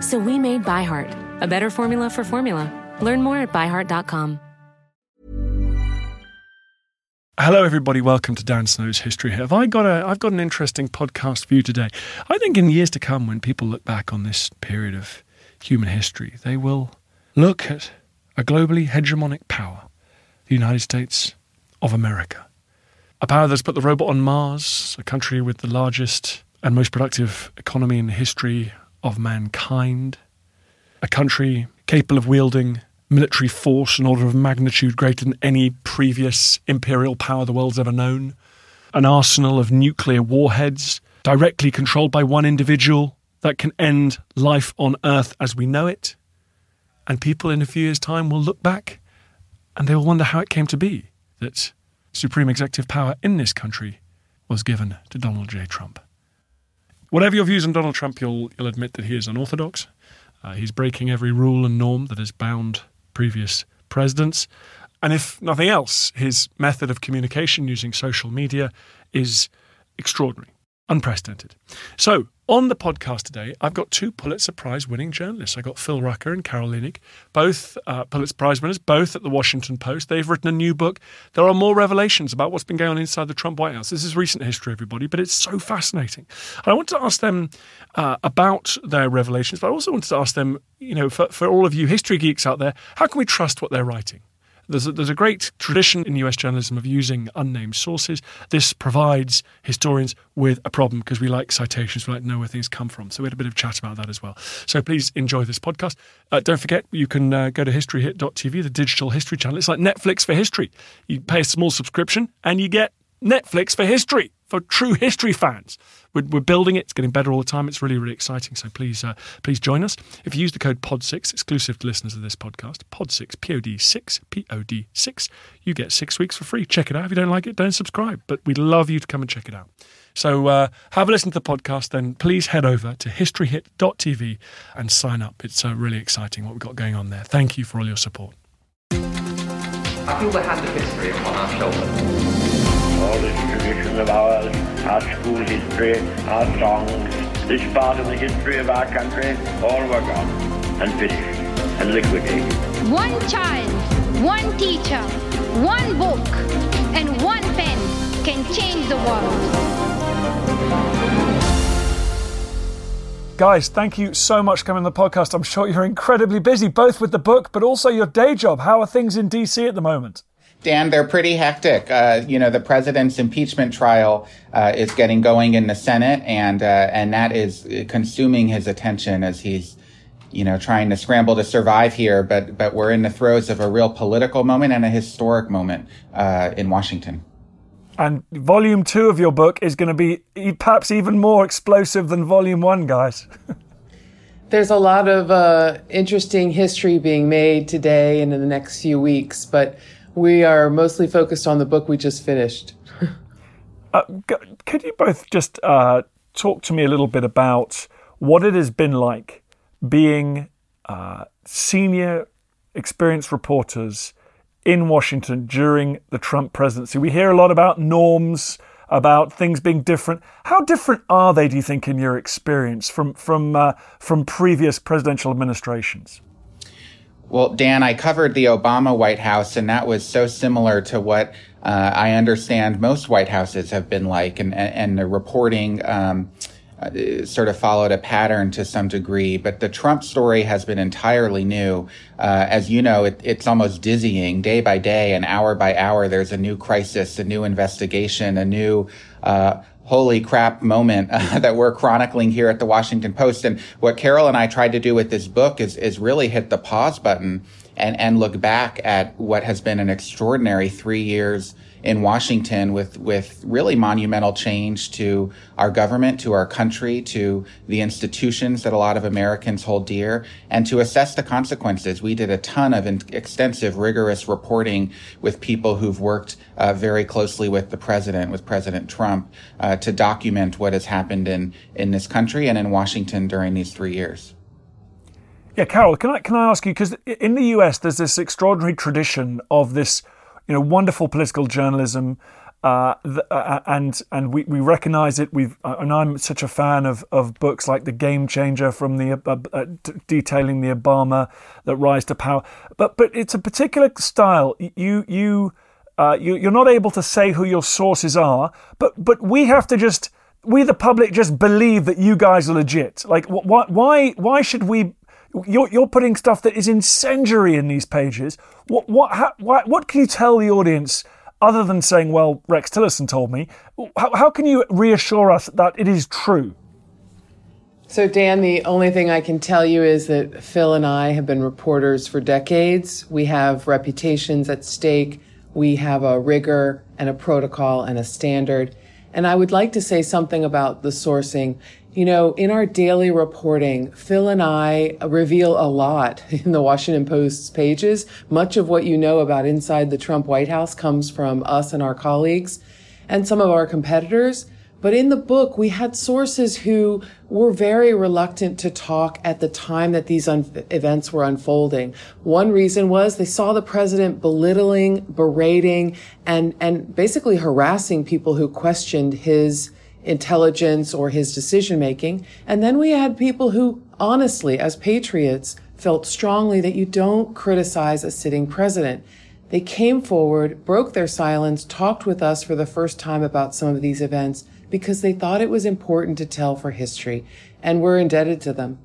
So we made ByHeart, a better formula for formula. Learn more at byheart.com. Hello, everybody. Welcome to Dan Snow's History. Have I got a? I've got an interesting podcast for you today. I think in years to come, when people look back on this period of human history, they will look at a globally hegemonic power, the United States of America, a power that's put the robot on Mars, a country with the largest and most productive economy in history of mankind, a country capable of wielding military force an order of magnitude greater than any previous imperial power the world's ever known, an arsenal of nuclear warheads directly controlled by one individual that can end life on Earth as we know it. And people in a few years' time will look back and they will wonder how it came to be that supreme executive power in this country was given to Donald J. Trump. Whatever your views on Donald Trump, you'll, you'll admit that he is unorthodox. Uh, he's breaking every rule and norm that has bound previous presidents. And if nothing else, his method of communication using social media is extraordinary, unprecedented. So, on the podcast today, I've got two Pulitzer Prize winning journalists. I've got Phil Rucker and Carol Leonnig, both uh, Pulitzer Prize winners, both at the Washington Post. They've written a new book. There are more revelations about what's been going on inside the Trump White House. This is recent history, everybody, but it's so fascinating. And I want to ask them uh, about their revelations, but I also wanted to ask them, you know, for, for all of you history geeks out there, how can we trust what they're writing? There's a, there's a great tradition in US journalism of using unnamed sources. This provides historians with a problem because we like citations, we like to know where things come from. So we had a bit of chat about that as well. So please enjoy this podcast. Uh, don't forget, you can uh, go to historyhit.tv, the digital history channel. It's like Netflix for history. You pay a small subscription and you get Netflix for history for true history fans. We're, we're, building it. It's getting better all the time. It's really, really exciting. So please, uh, please join us. If you use the code POD6, exclusive to listeners of this podcast, POD6, P-O-D-6, P-O-D-6, you get six weeks for free. Check it out. If you don't like it, don't subscribe. But we'd love you to come and check it out. So uh, have a listen to the podcast. Then please head over to historyhit.tv and sign up. It's uh, really exciting what we've got going on there. Thank you for all your support. I feel the hand of history upon our shoulders all this tradition of ours, our school history, our songs, this part of the history of our country, all were gone and finished and liquidated. One child, one teacher, one book, and one pen can change the world. Guys, thank you so much for coming on the podcast. I'm sure you're incredibly busy, both with the book, but also your day job. How are things in DC at the moment? Dan, they're pretty hectic. Uh, you know, the president's impeachment trial uh, is getting going in the Senate, and uh, and that is consuming his attention as he's, you know, trying to scramble to survive here. But but we're in the throes of a real political moment and a historic moment uh, in Washington. And volume two of your book is going to be perhaps even more explosive than volume one, guys. There's a lot of uh, interesting history being made today and in the next few weeks, but we are mostly focused on the book we just finished. uh, could you both just uh, talk to me a little bit about what it has been like being uh, senior experienced reporters in Washington during the Trump presidency? We hear a lot about norms, about things being different. How different are they, do you think, in your experience from from uh, from previous presidential administrations? Well, Dan, I covered the Obama White House, and that was so similar to what uh, I understand most White Houses have been like, and and the reporting. Um, uh, sort of followed a pattern to some degree, but the Trump story has been entirely new. Uh, as you know, it, it's almost dizzying day by day and hour by hour. There's a new crisis, a new investigation, a new uh, holy crap moment uh, that we're chronicling here at the Washington Post. And what Carol and I tried to do with this book is is really hit the pause button and and look back at what has been an extraordinary three years in Washington with, with really monumental change to our government, to our country, to the institutions that a lot of Americans hold dear, and to assess the consequences. We did a ton of in- extensive, rigorous reporting with people who've worked uh, very closely with the president, with President Trump, uh, to document what has happened in, in this country and in Washington during these three years. Yeah, Carol, can I can I ask you because in the U.S. there's this extraordinary tradition of this you know, wonderful political journalism. Uh, uh, uh, and and we, we recognize it. We've uh, and I'm such a fan of, of books like The Game Changer from the uh, detailing the Obama that rise to power. But but it's a particular style. You you you you're not able to say who your sources are. But but we have to just we the public just believe that you guys are legit. Like why why why should we you're, you're putting stuff that is incendiary in these pages. What, what, how, what, what can you tell the audience other than saying, well, Rex Tillerson told me? How, how can you reassure us that it is true? So, Dan, the only thing I can tell you is that Phil and I have been reporters for decades. We have reputations at stake. We have a rigor and a protocol and a standard. And I would like to say something about the sourcing. You know, in our daily reporting, Phil and I reveal a lot in the Washington Post's pages. Much of what you know about inside the Trump White House comes from us and our colleagues and some of our competitors. But in the book, we had sources who were very reluctant to talk at the time that these un- events were unfolding. One reason was they saw the president belittling, berating, and, and basically harassing people who questioned his intelligence or his decision making. And then we had people who honestly, as patriots, felt strongly that you don't criticize a sitting president. They came forward, broke their silence, talked with us for the first time about some of these events because they thought it was important to tell for history, and we're indebted to them.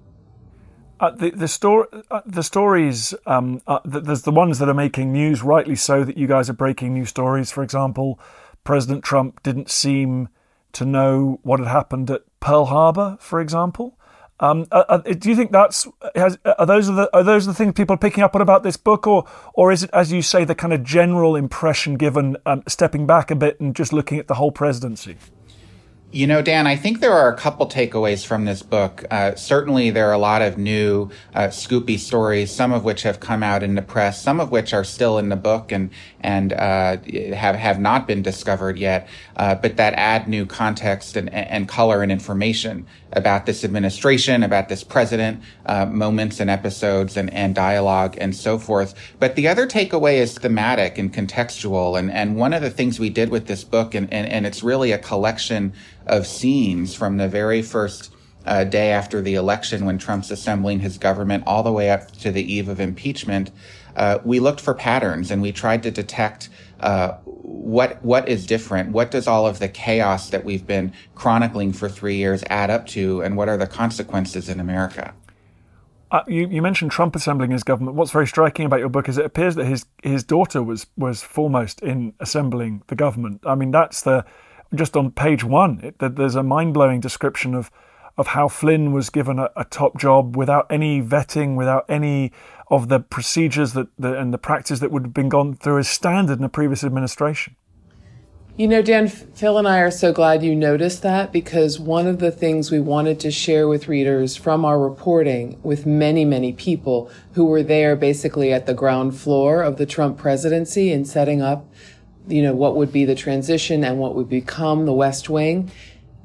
Uh, the the, story, uh, the stories, um, uh, there's the ones that are making news, rightly so, that you guys are breaking new stories. For example, President Trump didn't seem to know what had happened at Pearl Harbor, for example. Um, uh, uh, do you think that's has, are those are the are those the things people are picking up on about this book, or or is it as you say the kind of general impression given um, stepping back a bit and just looking at the whole presidency? You know, Dan, I think there are a couple takeaways from this book. Uh, certainly, there are a lot of new uh, scoopy stories, some of which have come out in the press, some of which are still in the book and and uh, have have not been discovered yet, uh, but that add new context and, and color and information about this administration, about this president, uh, moments and episodes and, and dialogue and so forth. But the other takeaway is thematic and contextual. And, and one of the things we did with this book, and, and, and it's really a collection of scenes from the very first uh, day after the election when Trump's assembling his government all the way up to the eve of impeachment, uh, we looked for patterns and we tried to detect uh, what what is different. What does all of the chaos that we've been chronicling for three years add up to, and what are the consequences in America? Uh, you, you, mentioned Trump assembling his government. What's very striking about your book is it appears that his his daughter was was foremost in assembling the government. I mean, that's the just on page one. It, there's a mind blowing description of of how Flynn was given a, a, top job without any vetting, without any of the procedures that the, and the practice that would have been gone through as standard in a previous administration. You know, Dan, Phil and I are so glad you noticed that because one of the things we wanted to share with readers from our reporting with many, many people who were there basically at the ground floor of the Trump presidency and setting up, you know, what would be the transition and what would become the West Wing.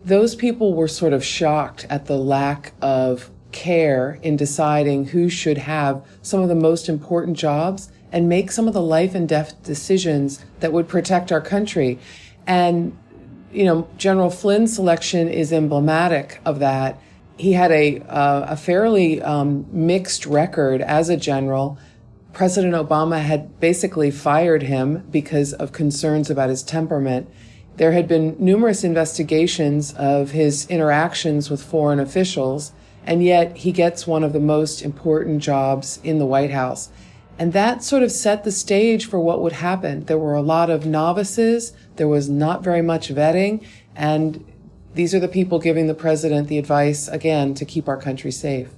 Those people were sort of shocked at the lack of care in deciding who should have some of the most important jobs and make some of the life and death decisions that would protect our country. And, you know, General Flynn's selection is emblematic of that. He had a, uh, a fairly um, mixed record as a general. President Obama had basically fired him because of concerns about his temperament. There had been numerous investigations of his interactions with foreign officials, and yet he gets one of the most important jobs in the White House. And that sort of set the stage for what would happen. There were a lot of novices, there was not very much vetting, and these are the people giving the president the advice, again, to keep our country safe.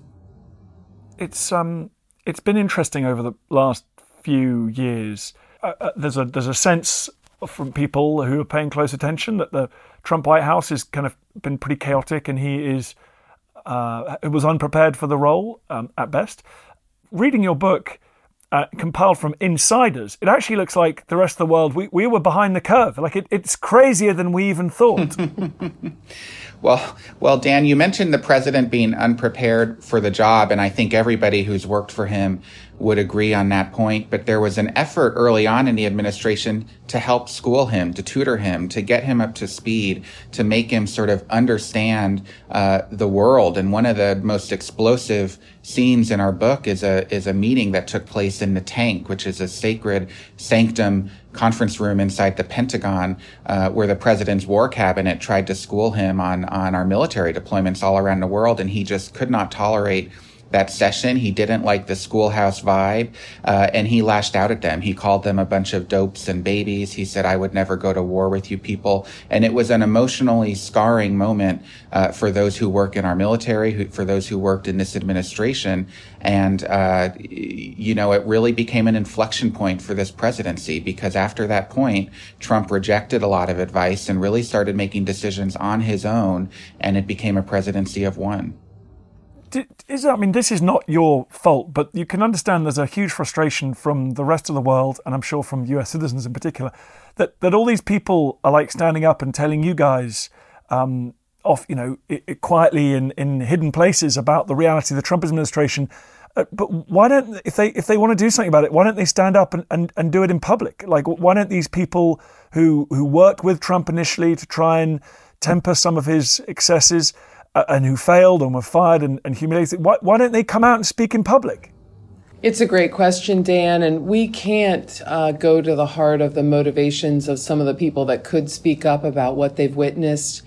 It's, um, it's been interesting over the last few years. Uh, uh, there's a there's a sense from people who are paying close attention that the Trump White House has kind of been pretty chaotic, and he is uh, was unprepared for the role um, at best. Reading your book, uh, compiled from insiders, it actually looks like the rest of the world we, we were behind the curve. Like it, it's crazier than we even thought. Well, well, Dan, you mentioned the president being unprepared for the job, and I think everybody who's worked for him would agree on that point. But there was an effort early on in the administration to help school him, to tutor him, to get him up to speed, to make him sort of understand uh, the world. And one of the most explosive scenes in our book is a is a meeting that took place in the tank, which is a sacred sanctum conference room inside the Pentagon, uh, where the president's war cabinet tried to school him on on our military deployments all around the world, and he just could not tolerate that session. He didn't like the schoolhouse vibe, uh, and he lashed out at them. He called them a bunch of dopes and babies. He said, "I would never go to war with you people," and it was an emotionally scarring moment uh, for those who work in our military, who, for those who worked in this administration, and uh, you know, it really became an inflection point for this presidency because after that point, Trump rejected a lot of advice and really started making decisions on his own, and it became a presidency of one is I mean, this is not your fault, but you can understand there's a huge frustration from the rest of the world, and I'm sure from U.S. citizens in particular, that that all these people are like standing up and telling you guys. Um, off, you know, it, it quietly in, in hidden places about the reality of the Trump administration. Uh, but why don't if they if they want to do something about it, why don't they stand up and, and, and do it in public? Like why don't these people who who worked with Trump initially to try and temper some of his excesses and who failed and were fired and, and humiliated, why, why don't they come out and speak in public? It's a great question, Dan, and we can't uh, go to the heart of the motivations of some of the people that could speak up about what they've witnessed.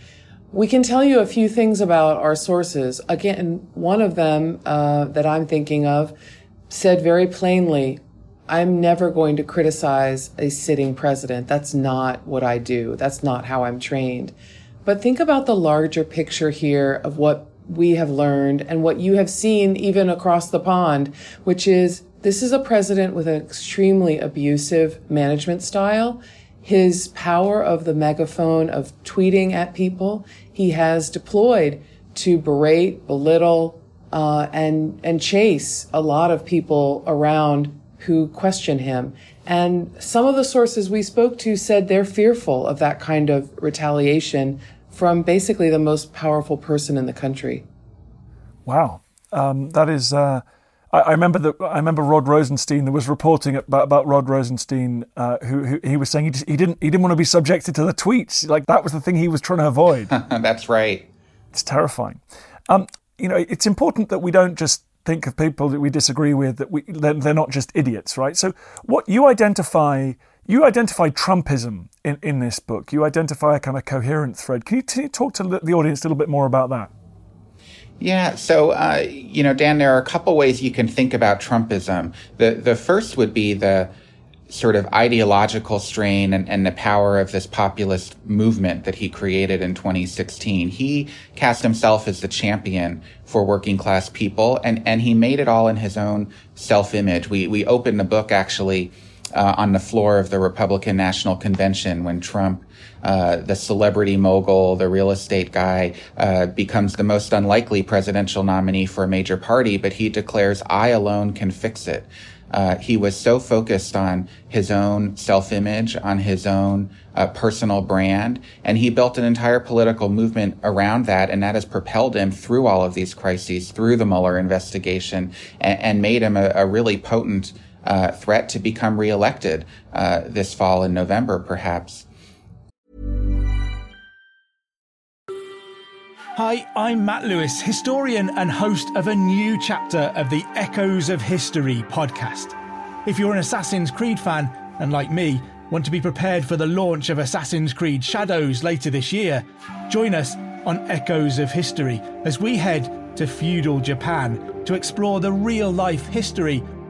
We can tell you a few things about our sources. Again, one of them uh, that I'm thinking of said very plainly, I'm never going to criticize a sitting president. That's not what I do. That's not how I'm trained. But think about the larger picture here of what we have learned and what you have seen even across the pond, which is this is a president with an extremely abusive management style. His power of the megaphone of tweeting at people, he has deployed to berate, belittle, uh, and and chase a lot of people around who question him. And some of the sources we spoke to said they're fearful of that kind of retaliation from basically the most powerful person in the country. Wow, um, that is. Uh, I, I, remember that. I remember Rod Rosenstein. There was reporting about, about Rod Rosenstein, uh, who, who, he was saying he, just, he didn't he didn't want to be subjected to the tweets. Like that was the thing he was trying to avoid. That's right. It's terrifying. Um, you know, it's important that we don't just think of people that we disagree with that we they're not just idiots, right? So, what you identify you identify Trumpism in, in this book. You identify a kind of coherent thread. Can you, t- talk to the audience a little bit more about that? Yeah, so uh, you know, Dan, there are a couple ways you can think about Trumpism. The the first would be the sort of ideological strain and, and the power of this populist movement that he created in 2016. He cast himself as the champion for working class people, and and he made it all in his own self image. We we opened the book actually uh, on the floor of the Republican National Convention when Trump, uh, the celebrity mogul, the real estate guy, uh, becomes the most unlikely presidential nominee for a major party, but he declares, I alone can fix it. Uh, he was so focused on his own self-image, on his own uh, personal brand, and he built an entire political movement around that, and that has propelled him through all of these crises, through the Mueller investigation, and, and made him a, a really potent uh, threat to become reelected uh, this fall in November, perhaps. Hi, I'm Matt Lewis, historian and host of a new chapter of the Echoes of History podcast. If you're an Assassin's Creed fan, and like me, Want to be prepared for the launch of Assassin's Creed Shadows later this year? Join us on Echoes of History as we head to feudal Japan to explore the real life history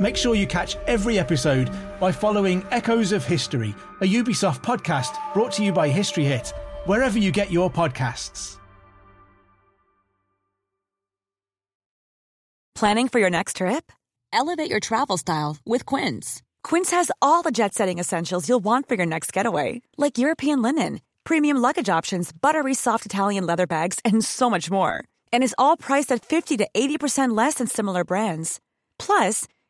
Make sure you catch every episode by following Echoes of History, a Ubisoft podcast brought to you by History Hit, wherever you get your podcasts. Planning for your next trip? Elevate your travel style with Quince. Quince has all the jet setting essentials you'll want for your next getaway, like European linen, premium luggage options, buttery soft Italian leather bags, and so much more. And is all priced at 50 to 80% less than similar brands. Plus,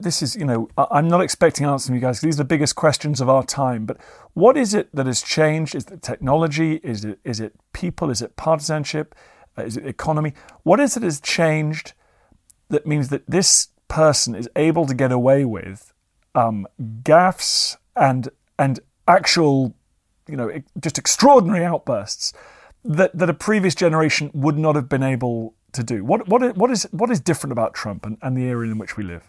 this is, you know, I'm not expecting answers from you guys. These are the biggest questions of our time. But what is it that has changed? Is it technology? Is it is it people? Is it partisanship? Uh, is it economy? What is it that has changed that means that this person is able to get away with um, gaffes and and actual, you know, just extraordinary outbursts that that a previous generation would not have been able to do? What what is, what is what is different about Trump and, and the era in which we live?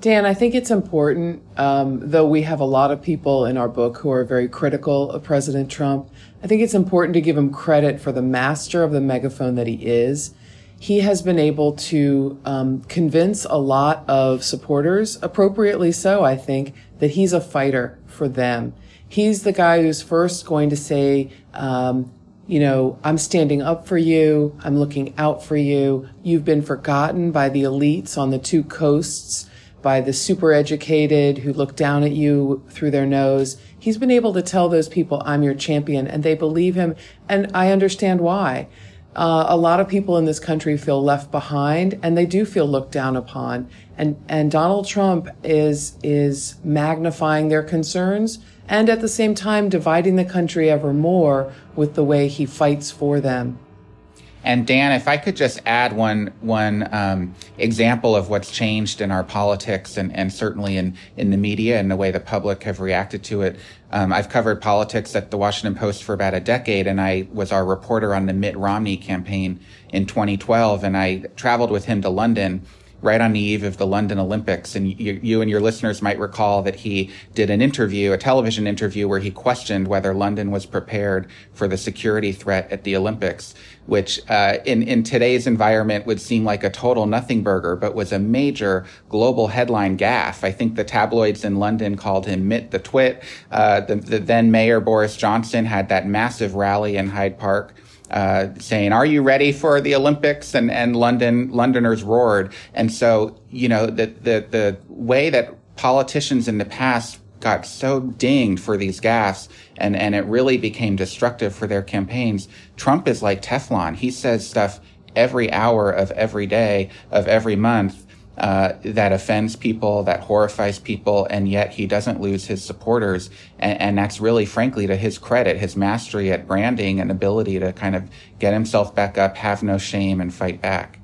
Dan, I think it's important, um, though we have a lot of people in our book who are very critical of President Trump. I think it's important to give him credit for the master of the megaphone that he is. He has been able to um, convince a lot of supporters, appropriately so, I think, that he's a fighter for them. He's the guy who's first going to say, um, you know, I'm standing up for you. I'm looking out for you. You've been forgotten by the elites on the two coasts by the super educated who look down at you through their nose. He's been able to tell those people, I'm your champion, and they believe him. And I understand why. Uh, a lot of people in this country feel left behind and they do feel looked down upon. And, and Donald Trump is, is magnifying their concerns and at the same time dividing the country ever more with the way he fights for them. And Dan, if I could just add one one um, example of what's changed in our politics and, and certainly in, in the media and the way the public have reacted to it. Um, I've covered politics at the Washington Post for about a decade, and I was our reporter on the Mitt Romney campaign in 2012, and I traveled with him to London right on the eve of the London Olympics. And you, you, and your listeners might recall that he did an interview, a television interview, where he questioned whether London was prepared for the security threat at the Olympics, which uh, in, in today's environment would seem like a total nothing burger, but was a major global headline gaffe. I think the tabloids in London called him Mitt the Twit. Uh, the, the then mayor Boris Johnson had that massive rally in Hyde Park uh, saying, "Are you ready for the Olympics?" And and London Londoners roared. And so you know the the the way that politicians in the past got so dinged for these gaffes and and it really became destructive for their campaigns. Trump is like Teflon. He says stuff every hour of every day of every month uh, that offends people, that horrifies people, and yet he doesn't lose his supporters. And, and, that's really, frankly, to his credit, his mastery at branding and ability to kind of get himself back up, have no shame, and fight back.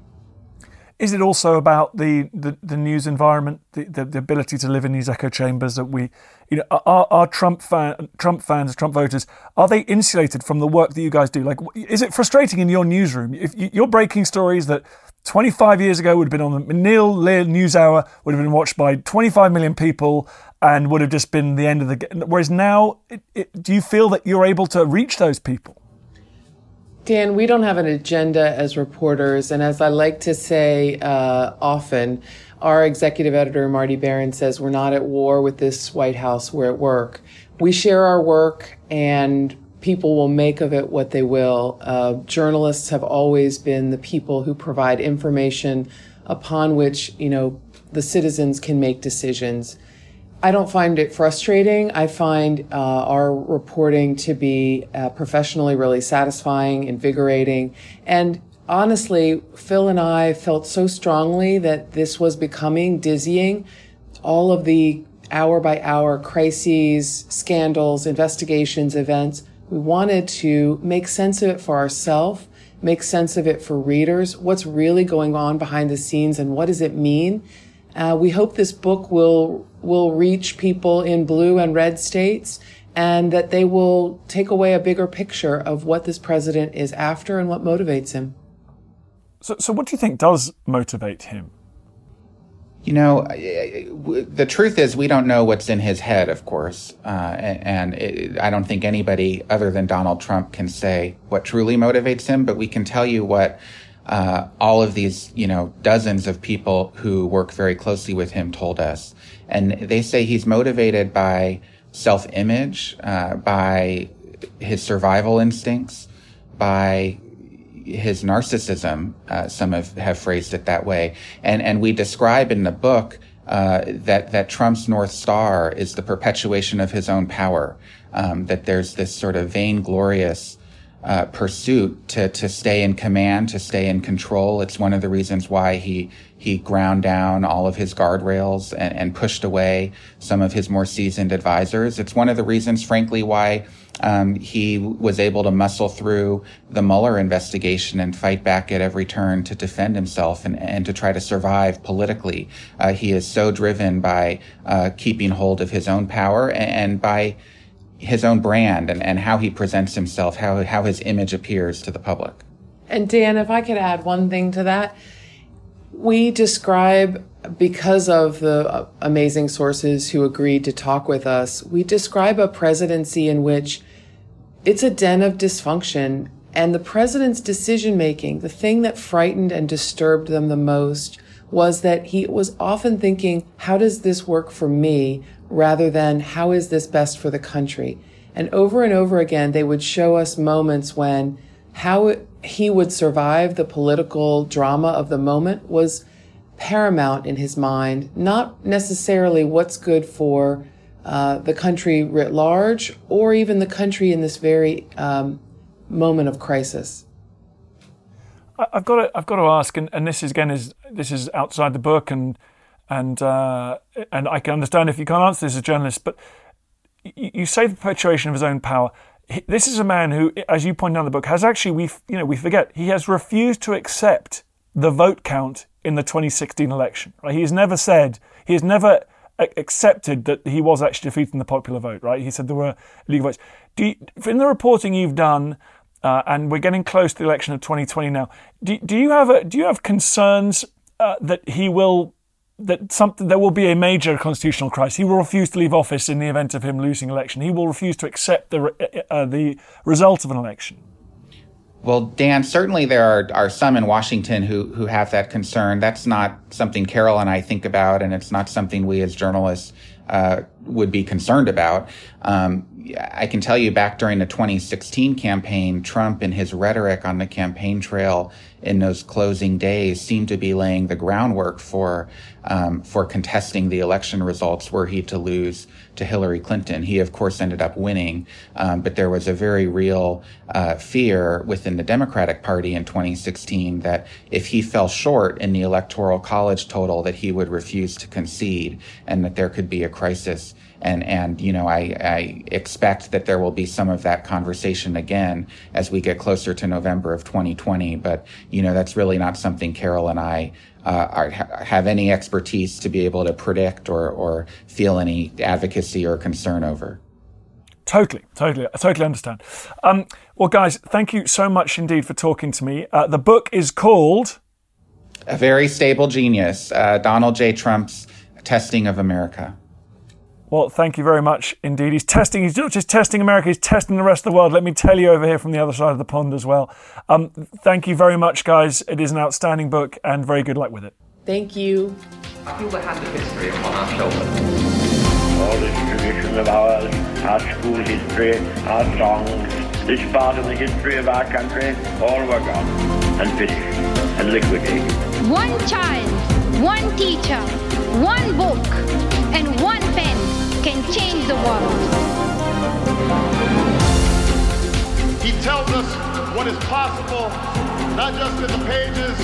Is it also about the, the, the news environment, the, the, the, ability to live in these echo chambers that we, you know, are, are Trump fan, Trump fans, Trump voters, are they insulated from the work that you guys do? Like, is it frustrating in your newsroom if you're breaking stories that 25 years ago would have been on the Neil Lehrer NewsHour, would have been watched by 25 million people and would have just been the end of the. game. Whereas now, it, it, do you feel that you're able to reach those people? Dan, we don't have an agenda as reporters. And as I like to say uh, often, our executive editor, Marty Baron, says we're not at war with this White House, we're at work. We share our work and people will make of it what they will. Uh, journalists have always been the people who provide information upon which, you know, the citizens can make decisions. I don't find it frustrating. I find uh, our reporting to be uh, professionally really satisfying, invigorating, and honestly, Phil and I felt so strongly that this was becoming dizzying. All of the hour by hour crises, scandals, investigations, events. We wanted to make sense of it for ourselves, make sense of it for readers. What's really going on behind the scenes and what does it mean? Uh, we hope this book will will reach people in blue and red states and that they will take away a bigger picture of what this president is after and what motivates him. So, so what do you think does motivate him? You know, the truth is, we don't know what's in his head, of course. Uh, and it, I don't think anybody other than Donald Trump can say what truly motivates him, but we can tell you what uh, all of these, you know, dozens of people who work very closely with him told us. And they say he's motivated by self image, uh, by his survival instincts, by his narcissism. Uh, some have, have phrased it that way. And, and we describe in the book uh, that that Trump's north star is the perpetuation of his own power. Um, that there's this sort of vainglorious uh, pursuit to to stay in command, to stay in control. It's one of the reasons why he he ground down all of his guardrails and, and pushed away some of his more seasoned advisors. It's one of the reasons, frankly, why um, he was able to muscle through the Mueller investigation and fight back at every turn to defend himself and, and to try to survive politically. Uh, he is so driven by uh, keeping hold of his own power and, by his own brand and, and how he presents himself, how, how his image appears to the public. And Dan, if I could add one thing to that, we describe, because of the uh, amazing sources who agreed to talk with us, we describe a presidency in which it's a den of dysfunction. And the president's decision making, the thing that frightened and disturbed them the most was that he was often thinking, how does this work for me? rather than how is this best for the country? And over and over again, they would show us moments when how he would survive the political drama of the moment was paramount in his mind, not necessarily what's good for uh, the country writ large or even the country in this very um, moment of crisis. I've got to, I've got to ask, and, and this is again is this is outside the book, and and uh, and I can understand if you can't answer this as a journalist, but you, you say the perpetuation of his own power. This is a man who, as you point out in the book, has actually we you know we forget he has refused to accept the vote count in the 2016 election. Right? He has never said he has never accepted that he was actually defeating the popular vote. Right? He said there were illegal votes. You, in the reporting you've done, uh, and we're getting close to the election of 2020 now. Do, do you have a, do you have concerns uh, that he will that something there will be a major constitutional crisis. He will refuse to leave office in the event of him losing election. He will refuse to accept the uh, uh, the result of an election. Well, Dan, certainly there are, are some in Washington who who have that concern. That's not something Carol and I think about, and it's not something we as journalists uh, would be concerned about. Um, I can tell you back during the 2016 campaign, Trump and his rhetoric on the campaign trail in those closing days seemed to be laying the groundwork for um, for contesting the election results were he to lose to Hillary Clinton. He, of course, ended up winning, um, but there was a very real uh, fear within the Democratic Party in 2016 that if he fell short in the electoral college total, that he would refuse to concede and that there could be a crisis and and you know I, I expect that there will be some of that conversation again as we get closer to November of 2020. But you know that's really not something Carol and I uh, are, have any expertise to be able to predict or or feel any advocacy or concern over. Totally, totally, I totally understand. Um, well, guys, thank you so much indeed for talking to me. Uh, the book is called a very stable genius, uh, Donald J. Trump's testing of America. Well, thank you very much indeed. He's testing, he's not just testing America, he's testing the rest of the world. Let me tell you over here from the other side of the pond as well. Um, thank you very much, guys. It is an outstanding book and very good luck with it. Thank you. I feel the hand of history upon our shoulders. All this tradition of ours, our school history, our songs, this part of the history of our country, all were gone and finished and liquidated. One child, one teacher, one book, and one pen can change the world. He tells us what is possible, not just in the pages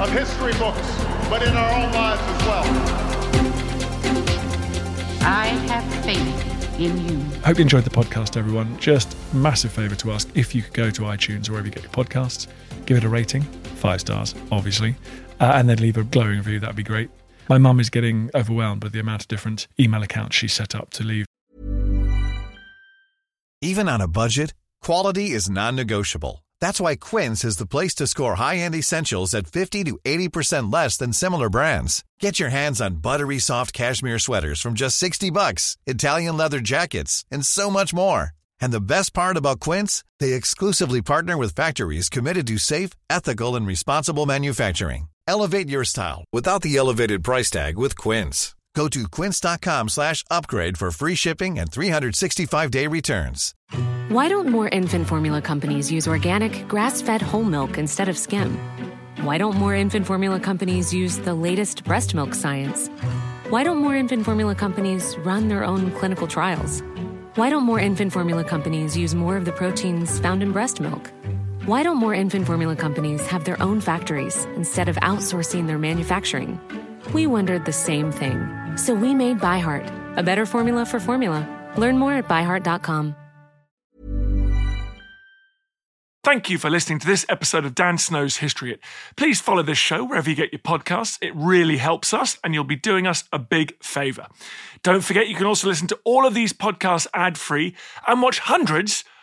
of history books, but in our own lives as well. I have faith in you. Hope you enjoyed the podcast, everyone. Just massive favour to ask if you could go to iTunes or wherever you get your podcasts, give it a rating, five stars, obviously, uh, and then leave a glowing review. That'd be great. My mum is getting overwhelmed with the amount of different email accounts she set up to leave. Even on a budget, quality is non-negotiable. That's why Quince is the place to score high-end essentials at 50 to 80% less than similar brands. Get your hands on buttery soft cashmere sweaters from just 60 bucks, Italian leather jackets, and so much more. And the best part about Quince, they exclusively partner with factories committed to safe, ethical, and responsible manufacturing. Elevate your style without the elevated price tag with Quince. Go to quince.com slash upgrade for free shipping and 365-day returns. Why don't more infant formula companies use organic, grass fed whole milk instead of skim? Why don't more infant formula companies use the latest breast milk science? Why don't more infant formula companies run their own clinical trials? Why don't more infant formula companies use more of the proteins found in breast milk? Why don't more infant formula companies have their own factories instead of outsourcing their manufacturing? We wondered the same thing. So we made ByHeart, a better formula for formula. Learn more at byheart.com. Thank you for listening to this episode of Dan Snow's History Hit. Please follow this show wherever you get your podcasts. It really helps us, and you'll be doing us a big favour. Don't forget, you can also listen to all of these podcasts ad free and watch hundreds